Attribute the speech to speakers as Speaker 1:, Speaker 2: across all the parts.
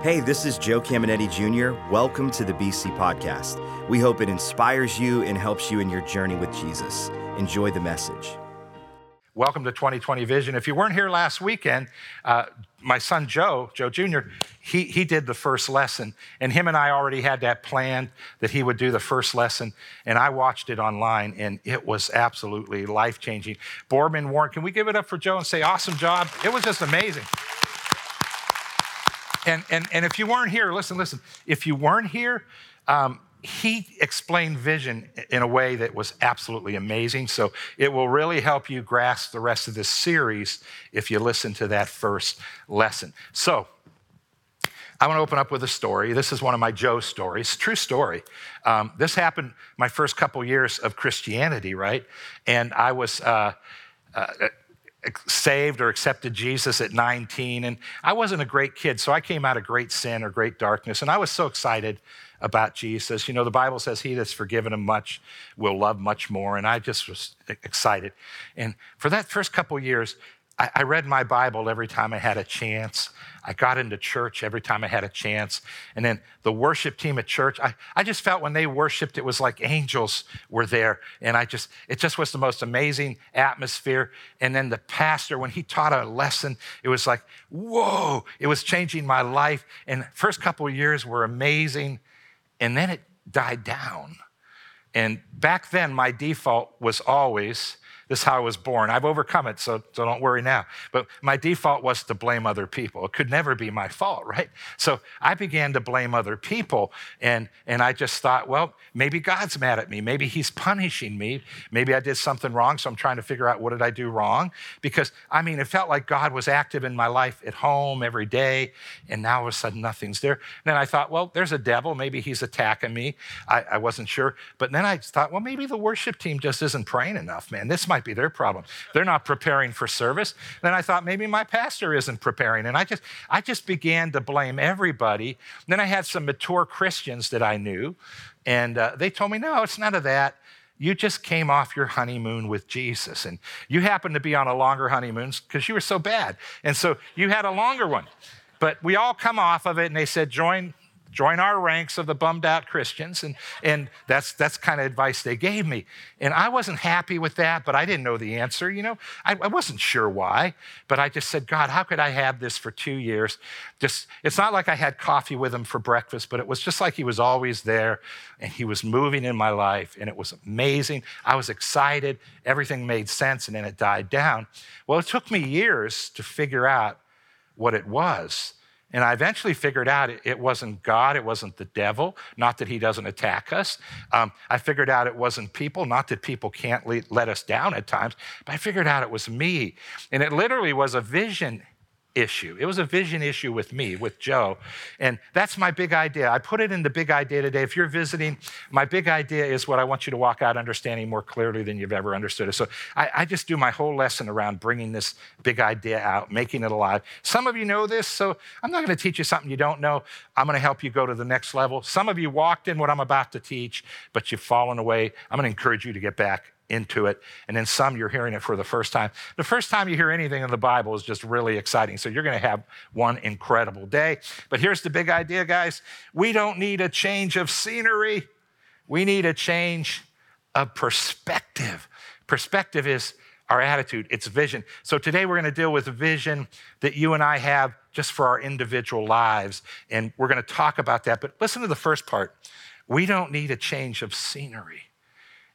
Speaker 1: Hey, this is Joe Caminiti Jr. Welcome to the BC Podcast. We hope it inspires you and helps you in your journey with Jesus. Enjoy the message.
Speaker 2: Welcome to 2020 Vision. If you weren't here last weekend, uh, my son Joe, Joe Jr., he, he did the first lesson, and him and I already had that plan that he would do the first lesson, and I watched it online, and it was absolutely life changing. Boardman Warren, can we give it up for Joe and say, awesome job? It was just amazing. And, and, and if you weren't here, listen, listen, if you weren't here, um, he explained vision in a way that was absolutely amazing. So it will really help you grasp the rest of this series if you listen to that first lesson. So I want to open up with a story. This is one of my Joe stories, true story. Um, this happened my first couple years of Christianity, right? And I was. Uh, uh, saved or accepted Jesus at 19. And I wasn't a great kid, so I came out of great sin or great darkness. And I was so excited about Jesus. You know, the Bible says, He that's forgiven him much will love much more. And I just was excited. And for that first couple years, I, I read my Bible every time I had a chance. I got into church every time I had a chance. And then the worship team at church, I, I just felt when they worshiped, it was like angels were there. And I just, it just was the most amazing atmosphere. And then the pastor, when he taught a lesson, it was like, whoa, it was changing my life. And first couple years were amazing. And then it died down. And back then, my default was always, this is how I was born. I've overcome it, so, so don't worry now. But my default was to blame other people. It could never be my fault, right? So I began to blame other people. And, and I just thought, well, maybe God's mad at me. Maybe he's punishing me. Maybe I did something wrong. So I'm trying to figure out what did I do wrong? Because, I mean, it felt like God was active in my life at home every day. And now all of a sudden nothing's there. And then I thought, well, there's a devil. Maybe he's attacking me. I, I wasn't sure. But then I thought, well, maybe the worship team just isn't praying enough, man. This might might be their problem. They're not preparing for service. Then I thought maybe my pastor isn't preparing. And I just, I just began to blame everybody. Then I had some mature Christians that I knew, and uh, they told me, no, it's none of that you just came off your honeymoon with Jesus and you happened to be on a longer honeymoon because you were so bad. And so you had a longer one. But we all come off of it and they said, join join our ranks of the bummed out Christians. And, and that's, that's kind of advice they gave me. And I wasn't happy with that, but I didn't know the answer. You know, I, I wasn't sure why, but I just said, God, how could I have this for two years? Just, it's not like I had coffee with him for breakfast, but it was just like he was always there and he was moving in my life and it was amazing. I was excited. Everything made sense and then it died down. Well, it took me years to figure out what it was. And I eventually figured out it, wasn't God, it wasn't the devil, not that he doesn't attack us. Um, I figured out it wasn't people, not that people can't let us down at times, but I figured out it was me. And it literally was a vision issue. It was a vision issue with me, with Joe. And that's my big idea. I put it in the big idea today. If you're visiting, my big idea is what I want you to walk out understanding more clearly than you've ever understood it. So I, I just do my whole lesson around bringing this big idea out, making it alive. Some of you know this, so I'm not going to teach you something you don't know. I'm going to help you go to the next level. Some of you walked in what I'm about to teach, but you've fallen away. I'm going to encourage you to get back into it. And then some, you're hearing it for the first time. The first time you hear anything in the Bible is just really exciting. So you're going to have one incredible day. But here's the big idea, guys we don't need a change of scenery, we need a change of perspective. Perspective is our attitude, it's vision. So today we're going to deal with vision that you and I have just for our individual lives. And we're going to talk about that. But listen to the first part. We don't need a change of scenery.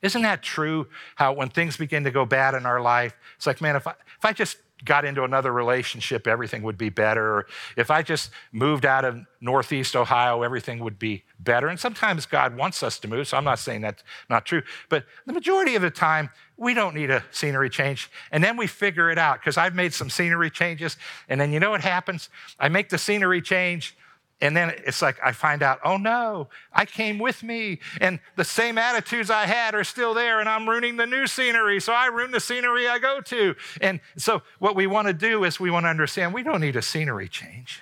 Speaker 2: Isn't that true? How when things begin to go bad in our life, it's like, man, if I, if I just got into another relationship, everything would be better. Or if I just moved out of Northeast Ohio, everything would be better. And sometimes God wants us to move, so I'm not saying that's not true. But the majority of the time, we don't need a scenery change. And then we figure it out because I've made some scenery changes. And then you know what happens? I make the scenery change and then it's like I find out, oh no, I came with me. And the same attitudes I had are still there, and I'm ruining the new scenery. So I ruin the scenery I go to. And so what we want to do is we want to understand we don't need a scenery change.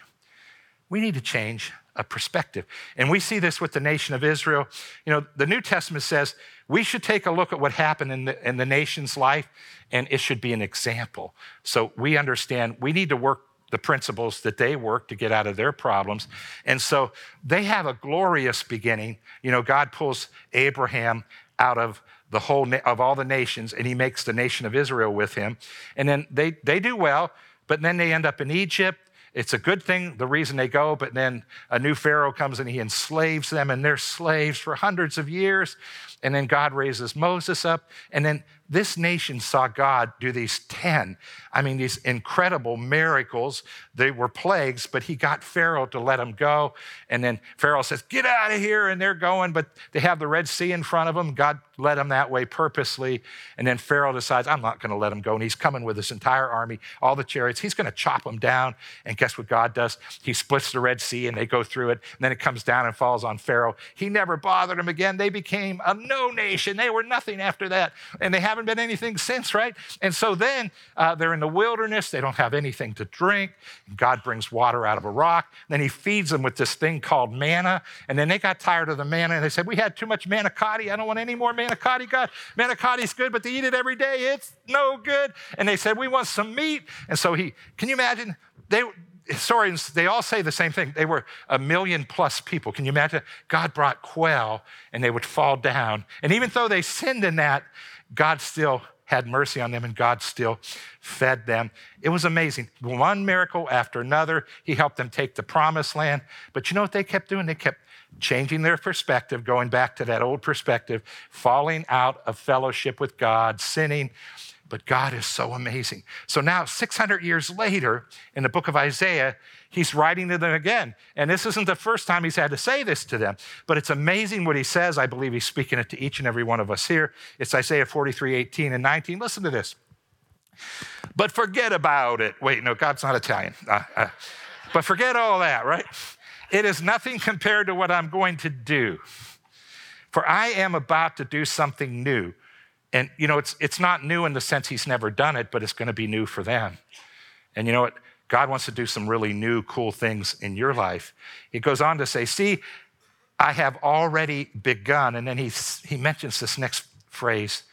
Speaker 2: We need to change a perspective. And we see this with the nation of Israel. You know, the New Testament says we should take a look at what happened in the, in the nation's life, and it should be an example. So we understand we need to work the principles that they work to get out of their problems. And so they have a glorious beginning. You know, God pulls Abraham out of the whole na- of all the nations and he makes the nation of Israel with him. And then they they do well, but then they end up in Egypt it's a good thing, the reason they go, but then a new Pharaoh comes and he enslaves them, and they're slaves for hundreds of years. And then God raises Moses up. And then this nation saw God do these 10, I mean, these incredible miracles. They were plagues, but he got Pharaoh to let them go. And then Pharaoh says, Get out of here. And they're going, but they have the Red Sea in front of them. God led them that way purposely. And then Pharaoh decides, I'm not going to let them go. And he's coming with his entire army, all the chariots. He's going to chop them down. And guess what God does? He splits the Red Sea and they go through it. And then it comes down and falls on Pharaoh. He never bothered them again. They became a no nation. They were nothing after that. And they haven't been anything since, right? And so then uh, they're in the wilderness. They don't have anything to drink. And God brings water out of a rock. Then he feeds them with this thing called manna. And then they got tired of the manna and they said, We had too much manicotti. I don't want any more manicotti. God, manicotti's good, but they eat it every day. It's no good. And they said, We want some meat. And so he, can you imagine? They, historians, they all say the same thing. They were a million plus people. Can you imagine? God brought quail and they would fall down. And even though they sinned in that, God still had mercy on them and God still fed them. It was amazing. One miracle after another. He helped them take the promised land. But you know what they kept doing? They kept changing their perspective, going back to that old perspective, falling out of fellowship with God, sinning. But God is so amazing. So now, 600 years later, in the book of Isaiah, he's writing to them again. And this isn't the first time he's had to say this to them, but it's amazing what he says. I believe he's speaking it to each and every one of us here. It's Isaiah 43, 18, and 19. Listen to this. But forget about it. Wait, no, God's not Italian. Uh, uh, but forget all that, right? It is nothing compared to what I'm going to do. For I am about to do something new. And you know, it's it's not new in the sense he's never done it, but it's going to be new for them. And you know what? God wants to do some really new, cool things in your life. He goes on to say, See, I have already begun. And then he, he mentions this next phrase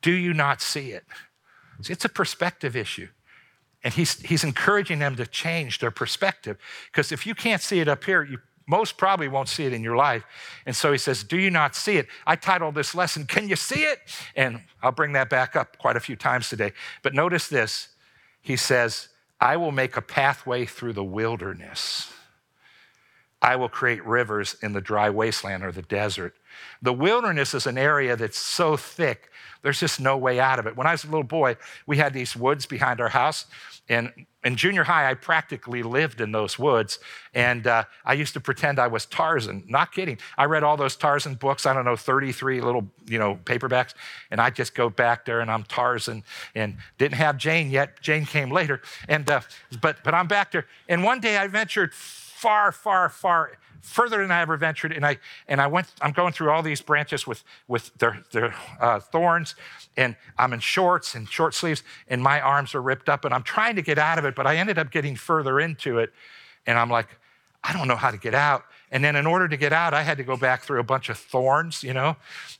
Speaker 2: Do you not see it? See, it's a perspective issue. And he's, he's encouraging them to change their perspective. Because if you can't see it up here, you most probably won't see it in your life. And so he says, Do you not see it? I titled this lesson, Can You See It? And I'll bring that back up quite a few times today. But notice this He says, I will make a pathway through the wilderness. I will create rivers in the dry wasteland or the desert. The wilderness is an area that's so thick, there's just no way out of it. When I was a little boy, we had these woods behind our house, and in junior high, I practically lived in those woods. And uh, I used to pretend I was Tarzan. Not kidding. I read all those Tarzan books, I don't know, 33 little, you know, paperbacks. And I just go back there and I'm Tarzan and didn't have Jane yet. Jane came later. And, uh, but, but I'm back there. And one day I ventured far, far, far further than I ever ventured. And I and I went. I'm going through all these branches with with their their uh, thorns, and I'm in shorts and short sleeves, and my arms are ripped up, and I'm trying to get out of it, but I ended up getting further into it, and I'm like, I don't know how to get out. And then in order to get out, I had to go back through a bunch of thorns, you know?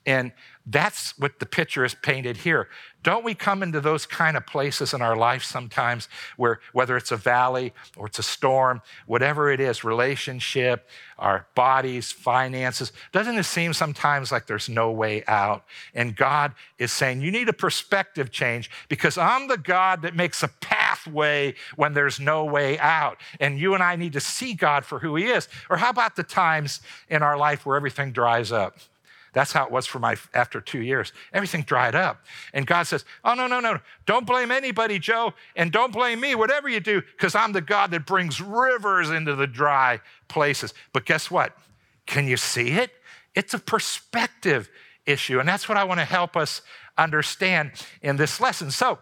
Speaker 2: And that's what the picture is painted here. Don't we come into those kind of places in our life sometimes where, whether it's a valley or it's a storm, whatever it is, relationship, our bodies, finances, doesn't it seem sometimes like there's no way out? And God is saying, You need a perspective change because I'm the God that makes a pathway when there's no way out. And you and I need to see God for who He is. Or how about the times in our life where everything dries up? That's how it was for my after two years. Everything dried up. And God says, Oh, no, no, no. Don't blame anybody, Joe, and don't blame me, whatever you do, because I'm the God that brings rivers into the dry places. But guess what? Can you see it? It's a perspective issue. And that's what I want to help us understand in this lesson. So,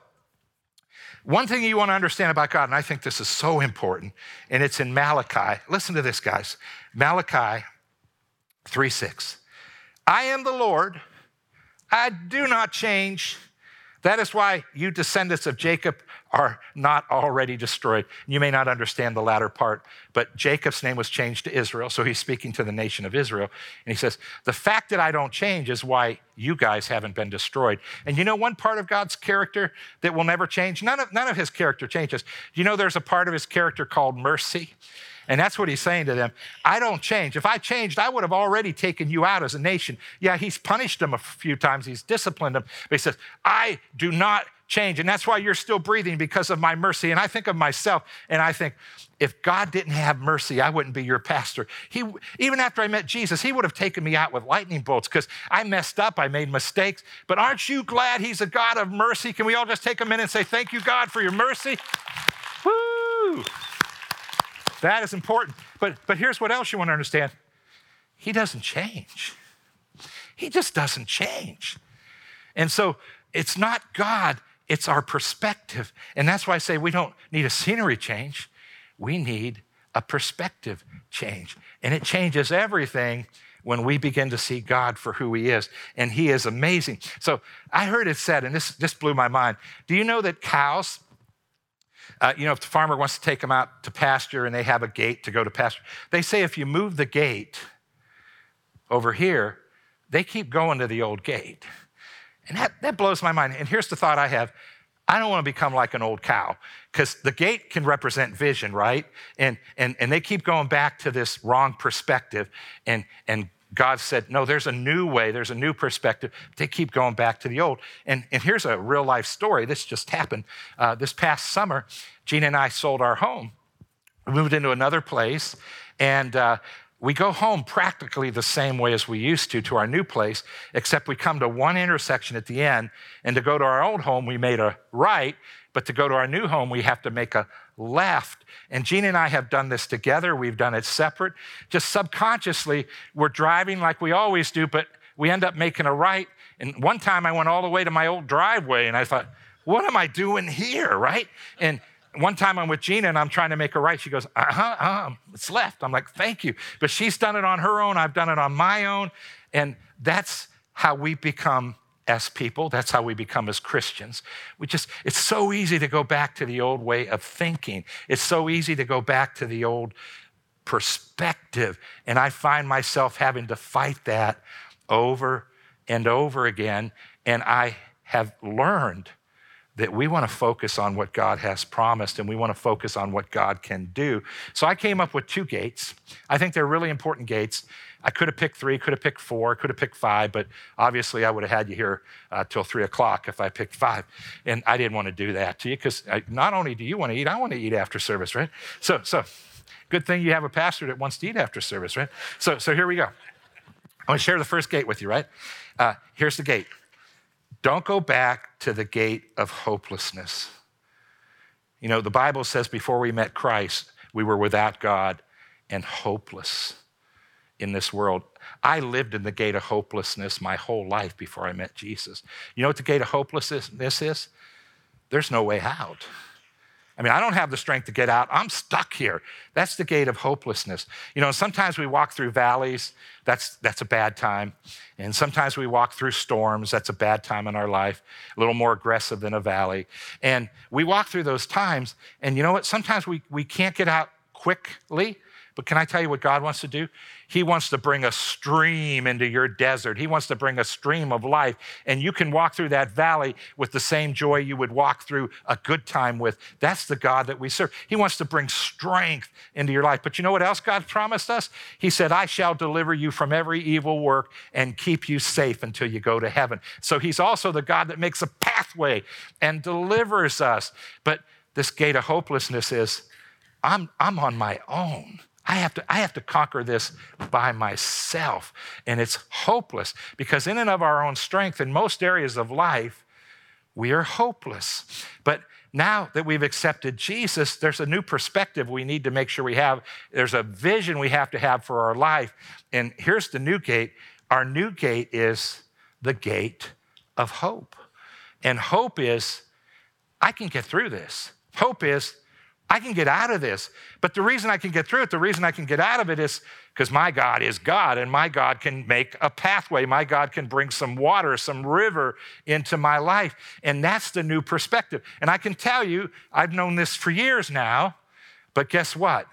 Speaker 2: one thing you want to understand about God, and I think this is so important, and it's in Malachi. Listen to this, guys. Malachi 3 6. I am the Lord. I do not change. That is why you descendants of Jacob are not already destroyed. You may not understand the latter part, but Jacob's name was changed to Israel, so he's speaking to the nation of Israel. And he says, The fact that I don't change is why you guys haven't been destroyed. And you know one part of God's character that will never change? None of, none of his character changes. You know there's a part of his character called mercy? And that's what he's saying to them. I don't change. If I changed, I would have already taken you out as a nation. Yeah, he's punished them a few times, he's disciplined them. But he says, I do not change. And that's why you're still breathing because of my mercy. And I think of myself and I think, if God didn't have mercy, I wouldn't be your pastor. He, even after I met Jesus, he would have taken me out with lightning bolts because I messed up, I made mistakes. But aren't you glad he's a God of mercy? Can we all just take a minute and say, Thank you, God, for your mercy? Woo! That is important. But, but here's what else you want to understand He doesn't change. He just doesn't change. And so it's not God, it's our perspective. And that's why I say we don't need a scenery change, we need a perspective change. And it changes everything when we begin to see God for who He is. And He is amazing. So I heard it said, and this just blew my mind. Do you know that cows, uh, you know, if the farmer wants to take them out to pasture and they have a gate to go to pasture, they say if you move the gate over here, they keep going to the old gate. And that, that blows my mind. And here's the thought I have I don't want to become like an old cow because the gate can represent vision, right? And, and, and they keep going back to this wrong perspective. And, and God said, no, there's a new way, there's a new perspective. They keep going back to the old. And, and here's a real life story. This just happened. Uh, this past summer, Gina and I sold our home. We moved into another place, and uh, we go home practically the same way as we used to to our new place, except we come to one intersection at the end. And to go to our old home, we made a right, but to go to our new home, we have to make a left. And Gina and I have done this together. We've done it separate. Just subconsciously, we're driving like we always do, but we end up making a right. And one time I went all the way to my old driveway and I thought, what am I doing here, right? And one time I'm with Gina and I'm trying to make her right. She goes, uh huh, uh-huh, it's left. I'm like, thank you. But she's done it on her own. I've done it on my own. And that's how we become as people. That's how we become as Christians. We just, it's so easy to go back to the old way of thinking. It's so easy to go back to the old perspective. And I find myself having to fight that over and over again. And I have learned that we want to focus on what God has promised and we want to focus on what God can do. So I came up with two gates. I think they're really important gates. I could have picked three, could have picked four, could have picked five, but obviously I would have had you here uh, till three o'clock if I picked five. And I didn't want to do that to you because not only do you want to eat, I want to eat after service, right? So, so good thing you have a pastor that wants to eat after service, right? So, so here we go. I want to share the first gate with you, right? Uh, here's the gate. Don't go back to the gate of hopelessness. You know, the Bible says before we met Christ, we were without God and hopeless in this world. I lived in the gate of hopelessness my whole life before I met Jesus. You know what the gate of hopelessness is? There's no way out. I mean, I don't have the strength to get out. I'm stuck here. That's the gate of hopelessness. You know, sometimes we walk through valleys. That's, that's a bad time. And sometimes we walk through storms. That's a bad time in our life, a little more aggressive than a valley. And we walk through those times. And you know what? Sometimes we, we can't get out quickly. But can I tell you what God wants to do? He wants to bring a stream into your desert. He wants to bring a stream of life. And you can walk through that valley with the same joy you would walk through a good time with. That's the God that we serve. He wants to bring strength into your life. But you know what else God promised us? He said, I shall deliver you from every evil work and keep you safe until you go to heaven. So He's also the God that makes a pathway and delivers us. But this gate of hopelessness is, I'm, I'm on my own. I have, to, I have to conquer this by myself. And it's hopeless because, in and of our own strength, in most areas of life, we are hopeless. But now that we've accepted Jesus, there's a new perspective we need to make sure we have. There's a vision we have to have for our life. And here's the new gate our new gate is the gate of hope. And hope is, I can get through this. Hope is, I can get out of this. But the reason I can get through it, the reason I can get out of it is because my God is God and my God can make a pathway. My God can bring some water, some river into my life. And that's the new perspective. And I can tell you, I've known this for years now, but guess what?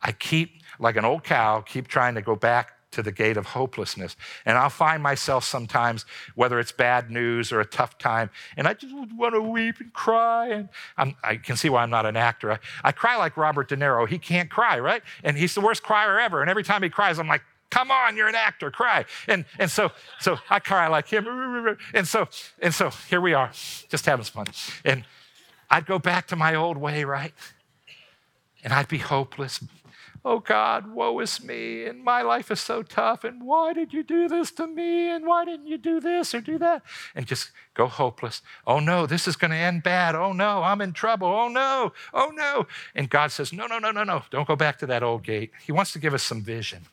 Speaker 2: I keep, like an old cow, keep trying to go back to the gate of hopelessness. And I'll find myself sometimes, whether it's bad news or a tough time, and I just want to weep and cry. And I'm, i can see why I'm not an actor. I, I cry like Robert De Niro. He can't cry, right? And he's the worst crier ever. And every time he cries, I'm like, come on, you're an actor, cry. And, and so, so I cry like him. And so, and so here we are, just having fun. And I'd go back to my old way, right? And I'd be hopeless, oh God, woe is me, and my life is so tough, and why did you do this to me, and why didn't you do this or do that? And just go hopeless. Oh no, this is going to end bad. Oh no, I'm in trouble. Oh no, oh no. And God says, no, no, no, no, no, don't go back to that old gate. He wants to give us some vision,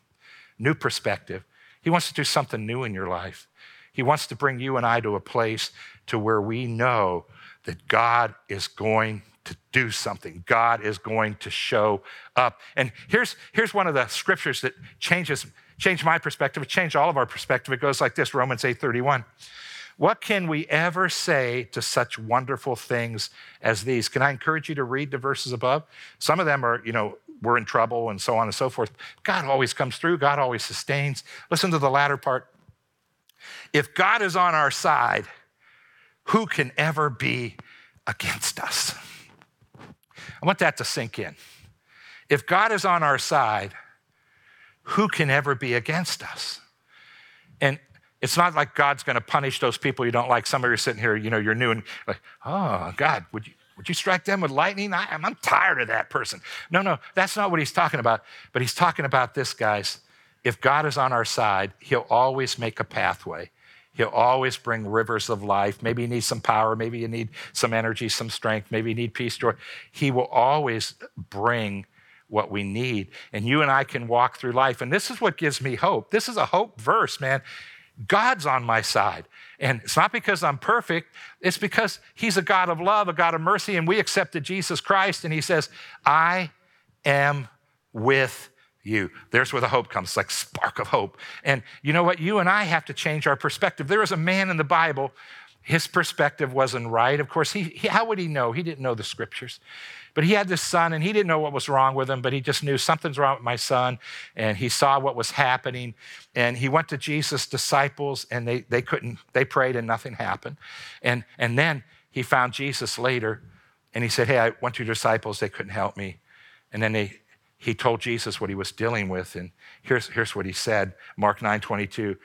Speaker 2: new perspective. He wants to do something new in your life. He wants to bring you and I to a place to where we know that God is going to do something. God is going to show up. And here's, here's one of the scriptures that changes changed my perspective. It changed all of our perspective. It goes like this Romans 8:31. What can we ever say to such wonderful things as these? Can I encourage you to read the verses above? Some of them are, you know, we're in trouble and so on and so forth. God always comes through, God always sustains. Listen to the latter part. If God is on our side, who can ever be against us? I want that to sink in. If God is on our side, who can ever be against us? And it's not like God's going to punish those people you don't like. Some of you are sitting here, you know, you're new and like, oh, God, would you, would you strike them with lightning? I, I'm tired of that person. No, no, that's not what he's talking about. But he's talking about this, guys. If God is on our side, he'll always make a pathway. He'll always bring rivers of life. Maybe you need some power. Maybe you need some energy, some strength. Maybe you need peace, joy. He will always bring what we need. And you and I can walk through life. And this is what gives me hope. This is a hope verse, man. God's on my side. And it's not because I'm perfect, it's because He's a God of love, a God of mercy, and we accepted Jesus Christ. And He says, I am with you. There's where the hope comes, like spark of hope. And you know what? You and I have to change our perspective. There was a man in the Bible, his perspective wasn't right. Of course, he, he, how would he know? He didn't know the scriptures. But he had this son, and he didn't know what was wrong with him, but he just knew something's wrong with my son. And he saw what was happening. And he went to Jesus' disciples, and they, they couldn't, they prayed, and nothing happened. And, and then he found Jesus later, and he said, Hey, I went to your disciples, they couldn't help me. And then they, he told Jesus what he was dealing with. And here's, here's what he said Mark 9 22.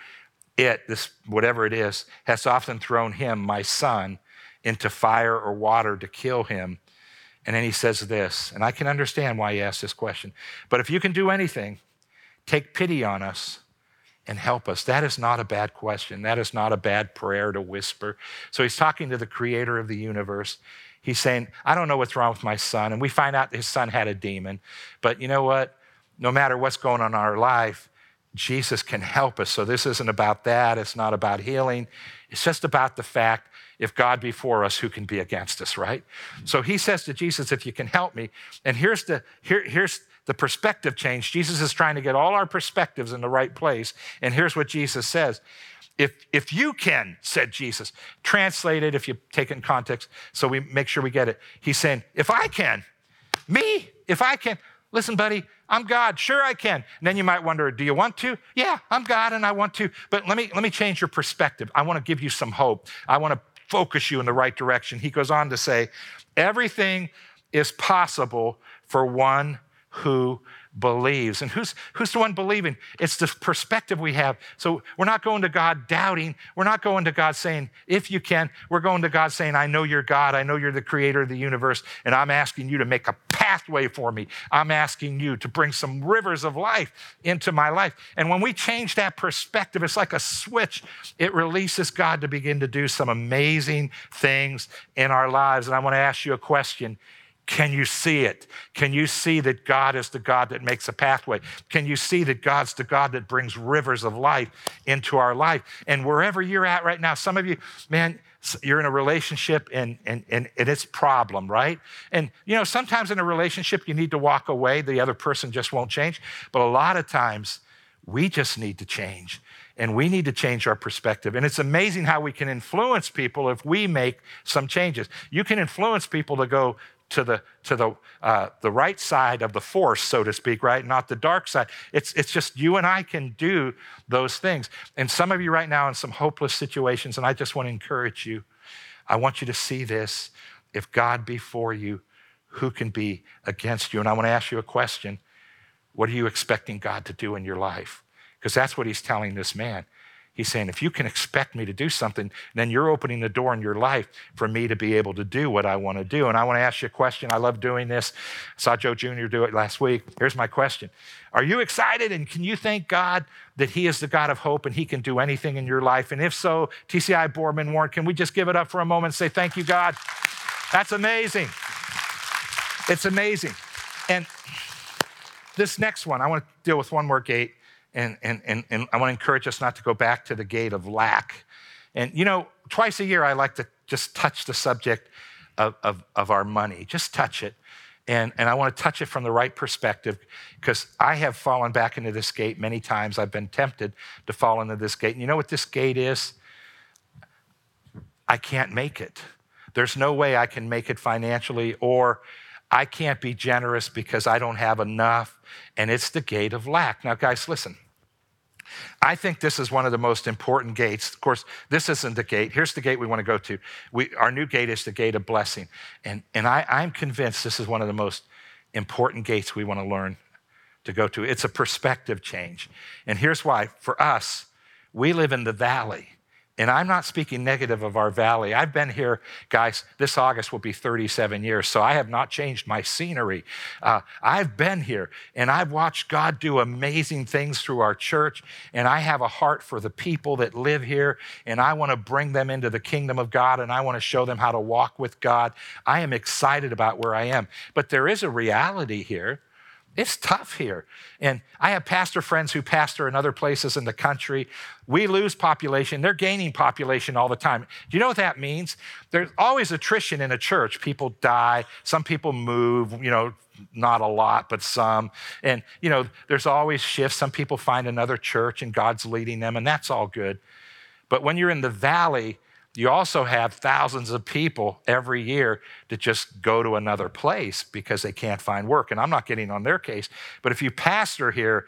Speaker 2: It, this, whatever it is, has often thrown him, my son, into fire or water to kill him. And then he says this, and I can understand why he asked this question. But if you can do anything, take pity on us and help us. That is not a bad question. That is not a bad prayer to whisper. So he's talking to the creator of the universe. He's saying, I don't know what's wrong with my son. And we find out his son had a demon. But you know what? No matter what's going on in our life, Jesus can help us. So this isn't about that. It's not about healing. It's just about the fact if God be for us, who can be against us, right? So he says to Jesus, if you can help me. And here's the, here, here's the perspective change. Jesus is trying to get all our perspectives in the right place. And here's what Jesus says if, if you can, said Jesus, translate it if you take it in context so we make sure we get it. He's saying, if I can, me, if I can, listen, buddy, I'm God. Sure, I can. And then you might wonder, do you want to? Yeah, I'm God and I want to. But let me, let me change your perspective. I want to give you some hope. I want to focus you in the right direction. He goes on to say, everything is possible for one who believes. And who's, who's the one believing? It's the perspective we have. So we're not going to God doubting. We're not going to God saying, if you can. We're going to God saying, I know you're God. I know you're the creator of the universe. And I'm asking you to make a pathway for me. I'm asking you to bring some rivers of life into my life. And when we change that perspective, it's like a switch. It releases God to begin to do some amazing things in our lives. And I want to ask you a question Can you see it? Can you see that God is the God that makes a pathway? Can you see that God's the God that brings rivers of life into our life? And wherever you're at right now, some of you, man, you're in a relationship and, and, and, and it's problem, right? And, you know, sometimes in a relationship, you need to walk away. The other person just won't change. But a lot of times, we just need to change and we need to change our perspective. And it's amazing how we can influence people if we make some changes. You can influence people to go to the to the uh, the right side of the force, so to speak, right? Not the dark side. It's it's just you and I can do those things. And some of you right now in some hopeless situations, and I just want to encourage you. I want you to see this. If God be for you, who can be against you? And I want to ask you a question. What are you expecting God to do in your life? Because that's what he's telling this man. He's saying, if you can expect me to do something, then you're opening the door in your life for me to be able to do what I want to do. And I want to ask you a question. I love doing this. I saw Joe Jr. do it last week. Here's my question Are you excited and can you thank God that He is the God of hope and He can do anything in your life? And if so, TCI Boardman Warren, can we just give it up for a moment and say, Thank you, God? That's amazing. It's amazing. And this next one, I want to deal with one more gate. And, and, and, and I want to encourage us not to go back to the gate of lack. And, you know, twice a year, I like to just touch the subject of, of, of our money, just touch it. And, and I want to touch it from the right perspective because I have fallen back into this gate many times. I've been tempted to fall into this gate. And you know what this gate is? I can't make it. There's no way I can make it financially, or I can't be generous because I don't have enough and it's the gate of lack. Now, guys, listen. I think this is one of the most important gates. Of course, this isn't the gate. Here's the gate we want to go to. We, our new gate is the gate of blessing. And, and I, I'm convinced this is one of the most important gates we want to learn to go to. It's a perspective change. And here's why for us, we live in the valley. And I'm not speaking negative of our valley. I've been here, guys, this August will be 37 years, so I have not changed my scenery. Uh, I've been here and I've watched God do amazing things through our church, and I have a heart for the people that live here, and I want to bring them into the kingdom of God, and I want to show them how to walk with God. I am excited about where I am. But there is a reality here it's tough here. And I have pastor friends who pastor in other places in the country. We lose population, they're gaining population all the time. Do you know what that means? There's always attrition in a church. People die, some people move, you know, not a lot, but some. And, you know, there's always shifts. Some people find another church and God's leading them, and that's all good. But when you're in the valley, you also have thousands of people every year that just go to another place because they can't find work. And I'm not getting on their case, but if you pastor here,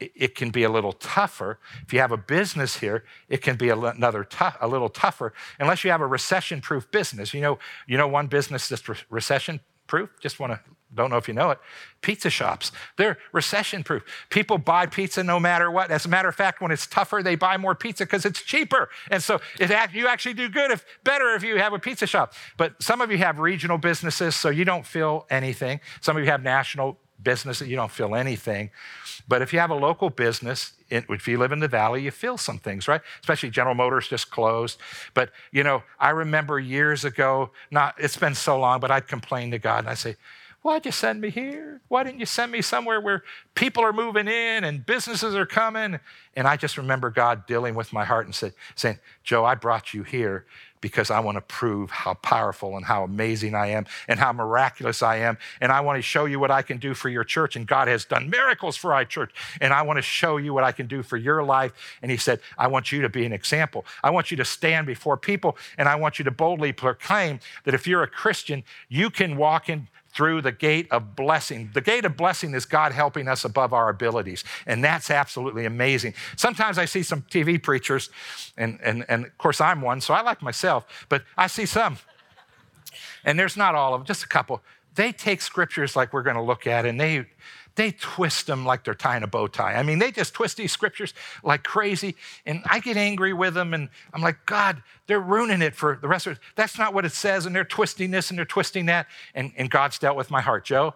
Speaker 2: it can be a little tougher. If you have a business here, it can be another a little tougher, unless you have a recession-proof business. You know, you know one business that's recession proof? Just want to, don't know if you know it. Pizza shops. They're recession proof. People buy pizza no matter what. As a matter of fact, when it's tougher, they buy more pizza because it's cheaper. And so it, you actually do good if better if you have a pizza shop. But some of you have regional businesses, so you don't feel anything. Some of you have national business that you don't feel anything. But if you have a local business, if you live in the valley, you feel some things, right? Especially General Motors just closed. But, you know, I remember years ago, not, it's been so long, but I'd complain to God and I'd say, Why'd you send me here? Why didn't you send me somewhere where people are moving in and businesses are coming? And I just remember God dealing with my heart and said, saying, Joe, I brought you here because I want to prove how powerful and how amazing I am and how miraculous I am. And I want to show you what I can do for your church. And God has done miracles for our church. And I want to show you what I can do for your life. And He said, I want you to be an example. I want you to stand before people and I want you to boldly proclaim that if you're a Christian, you can walk in through the gate of blessing. The gate of blessing is God helping us above our abilities. And that's absolutely amazing. Sometimes I see some TV preachers, and, and, and of course I'm one, so I like myself, but I see some. And there's not all of them, just a couple. They take scriptures like we're going to look at, and they they twist them like they're tying a bow tie. I mean, they just twist these scriptures like crazy. And I get angry with them. And I'm like, God, they're ruining it for the rest of it. That's not what it says. And they're twisting this and they're twisting that. And, and God's dealt with my heart. Joe,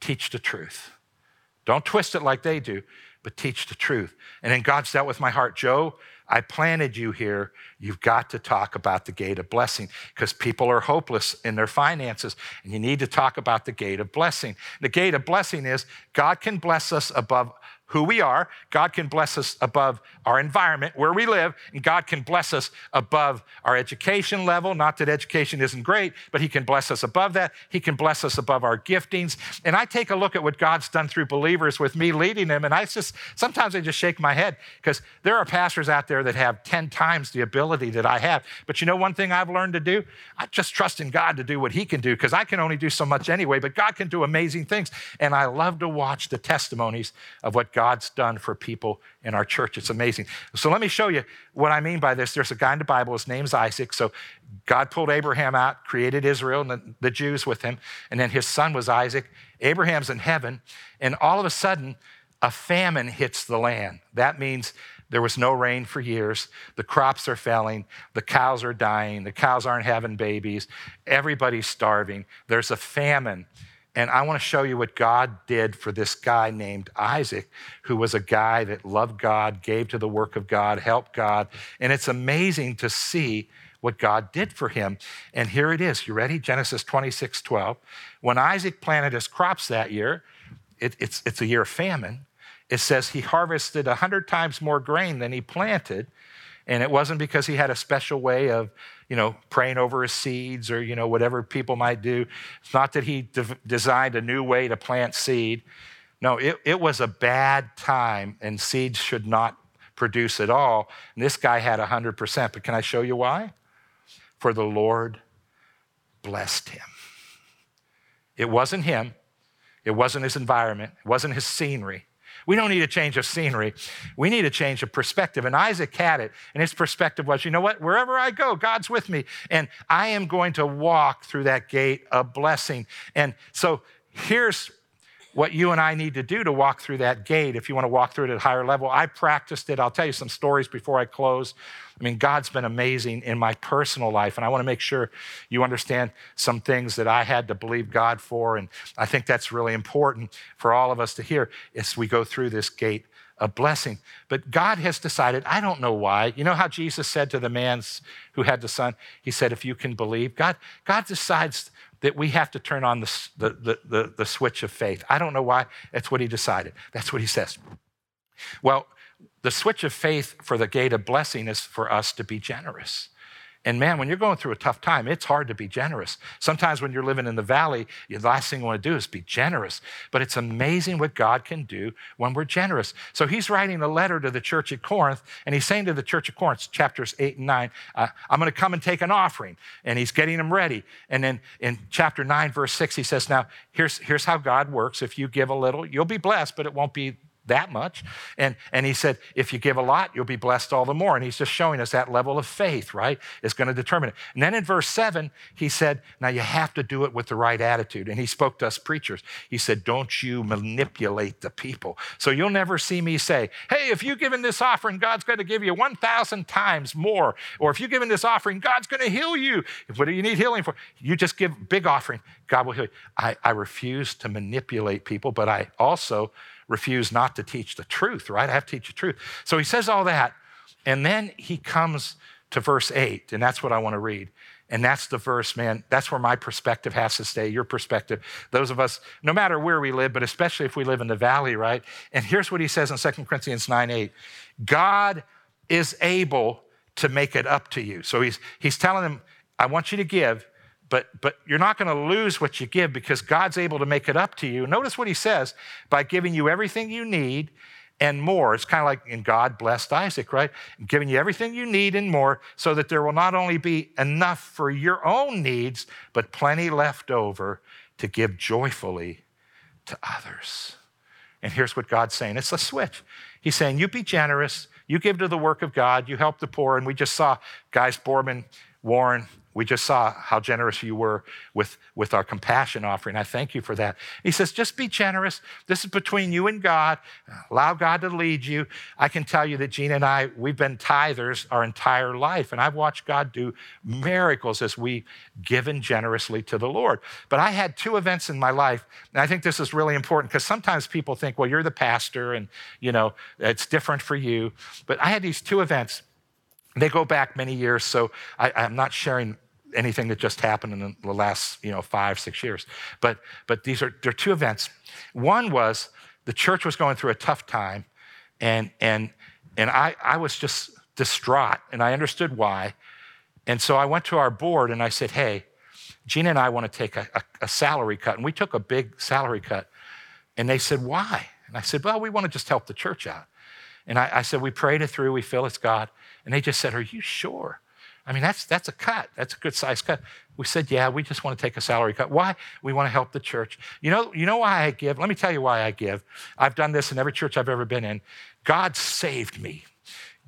Speaker 2: teach the truth. Don't twist it like they do, but teach the truth. And then God's dealt with my heart. Joe, I planted you here. You've got to talk about the gate of blessing because people are hopeless in their finances, and you need to talk about the gate of blessing. The gate of blessing is God can bless us above who we are. God can bless us above our environment, where we live, and God can bless us above our education level. Not that education isn't great, but He can bless us above that. He can bless us above our giftings. And I take a look at what God's done through believers with me leading them, and I just sometimes I just shake my head because there are pastors out there that have 10 times the ability that I have. But you know one thing I've learned to do? I just trust in God to do what He can do because I can only do so much anyway, but God can do amazing things. And I love to watch the testimonies of what God's done for people in our church. It's amazing. So let me show you what I mean by this. There's a guy in the Bible, his name's Isaac. So God pulled Abraham out, created Israel and the, Jews with him, and then his son was Isaac. Abraham's in heaven, and all of a sudden, a famine hits the land. That means there was no rain for years. The crops are failing. The cows are dying. The cows aren't having babies. Everybody's starving. There's a famine. And I want to show you what God did for this guy named Isaac, who was a guy that loved God, gave to the work of God, helped God. And it's amazing to see what God did for him. And here it is. You ready? Genesis 26 12. When Isaac planted his crops that year, it, it's, it's a year of famine. It says he harvested 100 times more grain than he planted. And it wasn't because he had a special way of you know, praying over his seeds or, you know, whatever people might do. It's not that he de- designed a new way to plant seed. No, it, it was a bad time and seeds should not produce at all. And this guy had 100%. But can I show you why? For the Lord blessed him. It wasn't him, it wasn't his environment, it wasn't his scenery. We don't need a change of scenery. We need a change of perspective. And Isaac had it. And his perspective was you know what? Wherever I go, God's with me. And I am going to walk through that gate of blessing. And so here's what you and I need to do to walk through that gate if you want to walk through it at a higher level. I practiced it. I'll tell you some stories before I close. I mean, God's been amazing in my personal life, and I want to make sure you understand some things that I had to believe God for. And I think that's really important for all of us to hear as we go through this gate of blessing. But God has decided, I don't know why. You know how Jesus said to the man who had the son, He said, If you can believe, God, God decides that we have to turn on the, the, the, the, switch of faith. I don't know why. That's what he decided. That's what he says. Well, the switch of faith for the gate of blessing is for us to be generous. And man, when you're going through a tough time, it's hard to be generous. Sometimes when you're living in the valley, the last thing you want to do is be generous. But it's amazing what God can do when we're generous. So he's writing a letter to the church at Corinth, and he's saying to the church at Corinth, chapters 8 and 9, uh, I'm going to come and take an offering. And he's getting them ready. And then in chapter 9, verse 6, he says, Now, here's, here's how God works. If you give a little, you'll be blessed, but it won't be that much. And, and he said, if you give a lot, you'll be blessed all the more. And he's just showing us that level of faith, right, is going to determine it. And then in verse seven, he said, now you have to do it with the right attitude. And he spoke to us preachers. He said, don't you manipulate the people. So you'll never see me say, hey, if you give in this offering, God's going to give you 1,000 times more. Or if you give in this offering, God's going to heal you. What do you need healing for? You just give big offering, God will heal you. I, I refuse to manipulate people, but I also refuse not to teach the truth, right? I have to teach the truth. So he says all that, and then he comes to verse 8, and that's what I want to read. And that's the verse, man. That's where my perspective has to stay, your perspective. Those of us, no matter where we live, but especially if we live in the valley, right? And here's what he says in 2 Corinthians 9 8 God is able to make it up to you. So he's, he's telling them, I want you to give, but, but you're not going to lose what you give because God's able to make it up to you. Notice what he says by giving you everything you need and more. It's kind of like in God blessed Isaac, right? Giving you everything you need and more so that there will not only be enough for your own needs, but plenty left over to give joyfully to others. And here's what God's saying it's a switch. He's saying, You be generous, you give to the work of God, you help the poor. And we just saw guys, Boardman, Warren, we just saw how generous you were with, with our compassion offering. I thank you for that. He says, just be generous. This is between you and God. Allow God to lead you. I can tell you that Gina and I, we've been tithers our entire life, and I've watched God do miracles as we given generously to the Lord. But I had two events in my life, and I think this is really important because sometimes people think, well, you're the pastor, and you know, it's different for you. But I had these two events They go back many years, so I, I'm not sharing anything that just happened in the last you know five six years. But but these are there are two events. One was the church was going through a tough time and and and i i was just distraught and i understood why. And so i went to our board and i said hey gina and i want to take a, a, a salary cut. And we took a big salary cut and they said why? And i said well we want to just help the church out. And I, I said we prayed it through we feel it's god and they just said are you sure I mean, that's, that's a cut. That's a good size cut. We said, yeah, we just want to take a salary cut. Why? We want to help the church. You know, you know why I give? Let me tell you why I give. I've done this in every church I've ever been in. God saved me.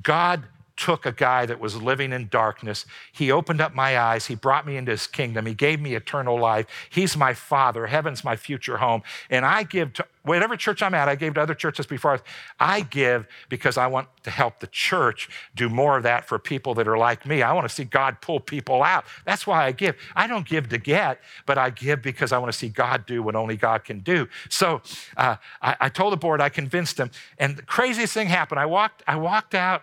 Speaker 2: God took a guy that was living in darkness. He opened up my eyes. He brought me into his kingdom. He gave me eternal life. He's my father. Heaven's my future home. And I give to whatever church I'm at, I gave to other churches before. I give because I want to help the church do more of that for people that are like me. I want to see God pull people out. That's why I give. I don't give to get, but I give because I want to see God do what only God can do. So uh, I, I told the board, I convinced them. And the craziest thing happened. I walked, I walked out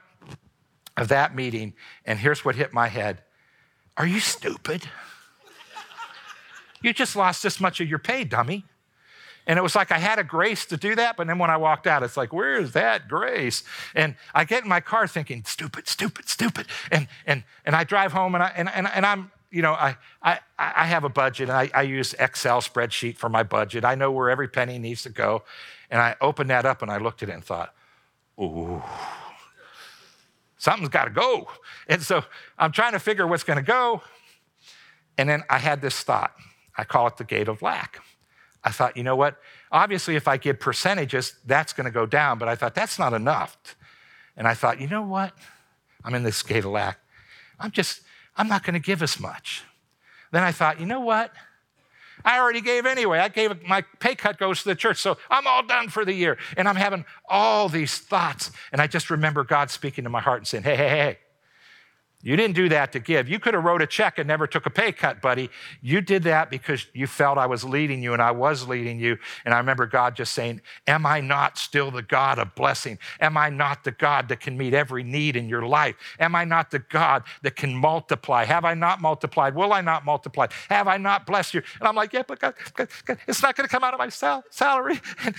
Speaker 2: of that meeting, and here's what hit my head Are you stupid? you just lost this much of your pay, dummy. And it was like I had a grace to do that, but then when I walked out, it's like, where is that grace? And I get in my car thinking, stupid, stupid, stupid. And and and I drive home and I and, and, and I'm, you know, I I I have a budget and I, I use Excel spreadsheet for my budget. I know where every penny needs to go. And I opened that up and I looked at it and thought, ooh something's got to go. And so I'm trying to figure what's going to go. And then I had this thought. I call it the gate of lack. I thought, you know what? Obviously, if I give percentages, that's going to go down. But I thought, that's not enough. And I thought, you know what? I'm in this gate of lack. I'm just, I'm not going to give as much. Then I thought, you know what? I already gave anyway. I gave my pay cut goes to the church. So I'm all done for the year. And I'm having all these thoughts. And I just remember God speaking to my heart and saying, hey, hey, hey, you didn't do that to give. You could have wrote a check and never took a pay cut, buddy. You did that because you felt I was leading you and I was leading you. And I remember God just saying, Am I not still the God of blessing? Am I not the God that can meet every need in your life? Am I not the God that can multiply? Have I not multiplied? Will I not multiply? Have I not blessed you? And I'm like, Yeah, but God, God, God it's not going to come out of my sal- salary. And,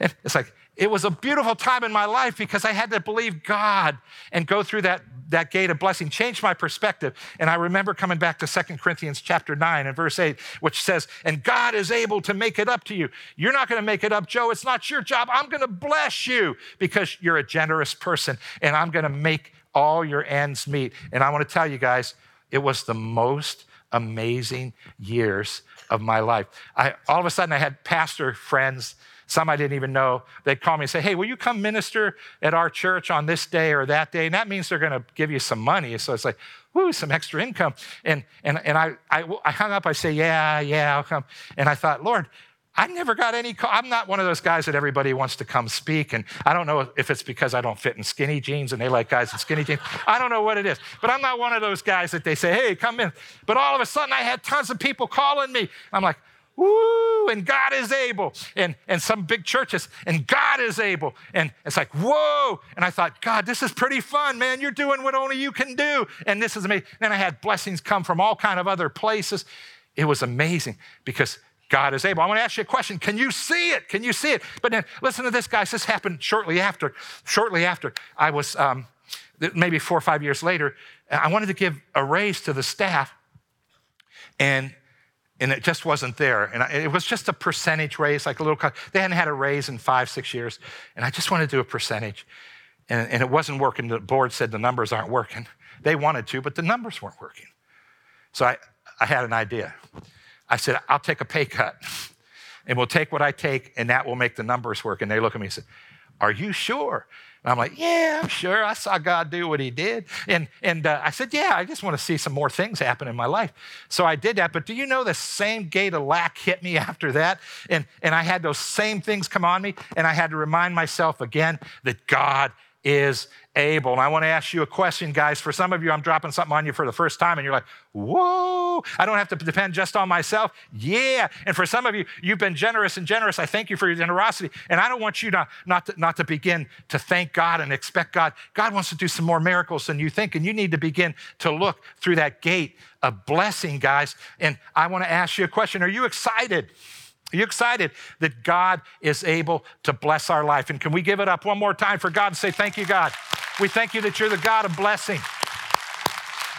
Speaker 2: and it's like, it was a beautiful time in my life because I had to believe God and go through that, that gate of blessing, changed my perspective. And I remember coming back to Second Corinthians chapter 9 and verse 8, which says, And God is able to make it up to you. You're not going to make it up, Joe. It's not your job. I'm going to bless you because you're a generous person and I'm going to make all your ends meet. And I want to tell you guys, it was the most amazing years of my life. I, all of a sudden, I had pastor friends some I didn't even know. They'd call me and say, Hey, will you come minister at our church on this day or that day? And that means they're going to give you some money. So it's like, woo, some extra income. And, and, and I, I, I hung up, I say, Yeah, yeah, I'll come. And I thought, Lord, I never got any call. I'm not one of those guys that everybody wants to come speak. And I don't know if it's because I don't fit in skinny jeans and they like guys in skinny jeans. I don't know what it is. But I'm not one of those guys that they say, hey, come in. But all of a sudden I had tons of people calling me. I'm like, woo, and God is able. And, and some big churches, and God is able. And it's like, whoa. And I thought, God, this is pretty fun, man. You're doing what only you can do. And this is amazing. And I had blessings come from all kind of other places. It was amazing because God is able. I want to ask you a question. Can you see it? Can you see it? But then listen to this, guys. This happened shortly after. Shortly after, I was um, maybe four or five years later. I wanted to give a raise to the staff, and and it just wasn't there. And it was just a percentage raise, like a little, they hadn't had a raise in five, six years. And I just wanted to do a percentage. And, and it wasn't working. The board said the numbers aren't working. They wanted to, but the numbers weren't working. So I, I had an idea. I said, I'll take a pay cut and we'll take what I take and that will make the numbers work. And they look at me and said, Are you sure? And I'm like, yeah, I'm sure. I saw God do what he did. And, and uh, I said, yeah, I just want to see some more things happen in my life. So I did that. But do you know the same gate of lack hit me after that? And, and I had those same things come on me. And I had to remind myself again that God is able. And I want to ask you a question, guys. For some of you, I'm dropping something on you for the first time, and you're like, whoa, I don't have to depend just on myself. Yeah. And for some of you, you've been generous and generous. I thank you for your generosity. And I don't want you not, not, to, not to begin to thank God and expect God. God wants to do some more miracles than you think, and you need to begin to look through that gate of blessing, guys. And I want to ask you a question Are you excited? Are you excited that God is able to bless our life? And can we give it up one more time for God and say, Thank you, God? We thank you that you're the God of blessing.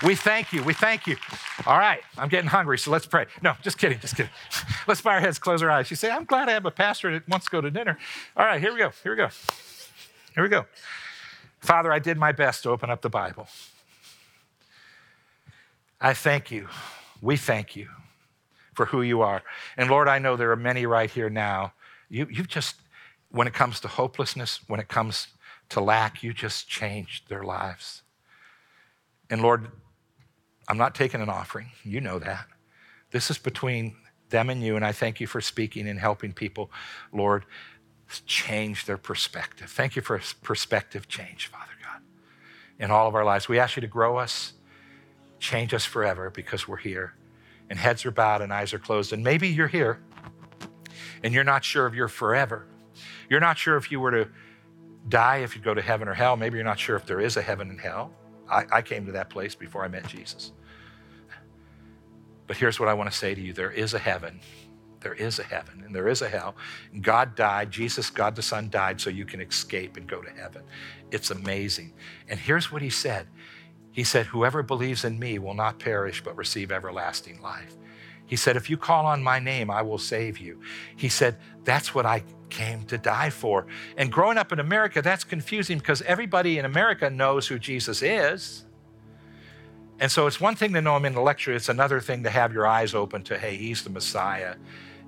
Speaker 2: We thank you. We thank you. All right, I'm getting hungry, so let's pray. No, just kidding, just kidding. Let's bow our heads, close our eyes. You say, I'm glad I have a pastor that wants to go to dinner. All right, here we go. Here we go. Here we go. Father, I did my best to open up the Bible. I thank you. We thank you for who you are. And Lord, I know there are many right here now. You, you've just, when it comes to hopelessness, when it comes to lack, you just changed their lives. And Lord, I'm not taking an offering. You know that. This is between them and you, and I thank you for speaking and helping people, Lord, change their perspective. Thank you for perspective change, Father God, in all of our lives. We ask you to grow us, change us forever because we're here and heads are bowed and eyes are closed. And maybe you're here and you're not sure of you're forever. You're not sure if you were to die, if you go to heaven or hell. Maybe you're not sure if there is a heaven and hell. I, I came to that place before I met Jesus. But here's what I want to say to you there is a heaven. There is a heaven and there is a hell. God died, Jesus, God the Son, died so you can escape and go to heaven. It's amazing. And here's what he said he said, Whoever believes in me will not perish but receive everlasting life. He said, If you call on my name, I will save you. He said, That's what I came to die for. And growing up in America, that's confusing because everybody in America knows who Jesus is. And so it's one thing to know him intellectually, it's another thing to have your eyes open to, hey, he's the Messiah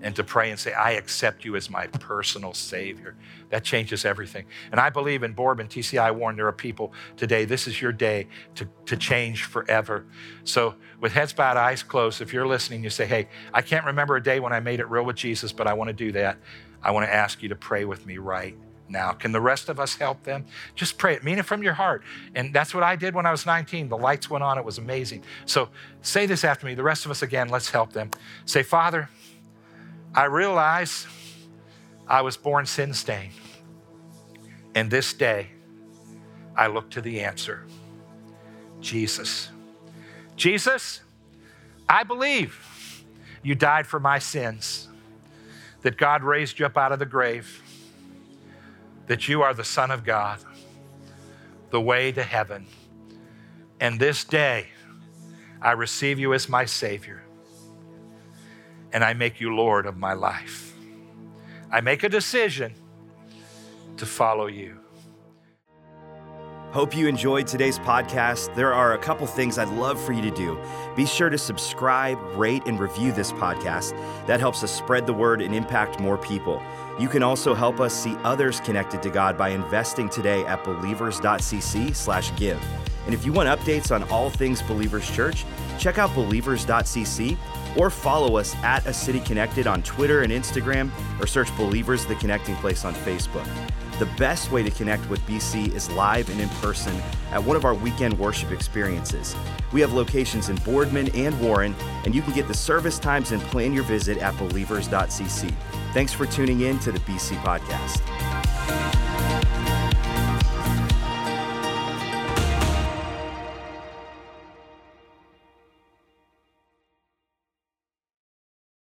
Speaker 2: and to pray and say, I accept you as my personal Savior. That changes everything. And I believe in Boardman, TCI Warren, there are people today, this is your day to, to change forever. So, with heads bowed, eyes closed, if you're listening, you say, Hey, I can't remember a day when I made it real with Jesus, but I want to do that. I want to ask you to pray with me right now. Can the rest of us help them? Just pray it. Mean it from your heart. And that's what I did when I was 19. The lights went on. It was amazing. So say this after me. The rest of us again, let's help them. Say, Father, I realize I was born sin stained. And this day, I look to the answer Jesus. Jesus, I believe you died for my sins, that God raised you up out of the grave, that you are the Son of God, the way to heaven. And this day, I receive you as my Savior and I make you Lord of my life. I make a decision to follow you.
Speaker 1: Hope you enjoyed today's podcast. There are a couple things I'd love for you to do. Be sure to subscribe, rate, and review this podcast. That helps us spread the word and impact more people. You can also help us see others connected to God by investing today at believers.cc/give. And if you want updates on all things Believers Church, check out believers.cc or follow us at A City Connected on Twitter and Instagram, or search Believers the Connecting Place on Facebook. The best way to connect with BC is live and in person at one of our weekend worship experiences. We have locations in Boardman and Warren, and you can get the service times and plan your visit at believers.cc. Thanks for tuning in to the BC Podcast.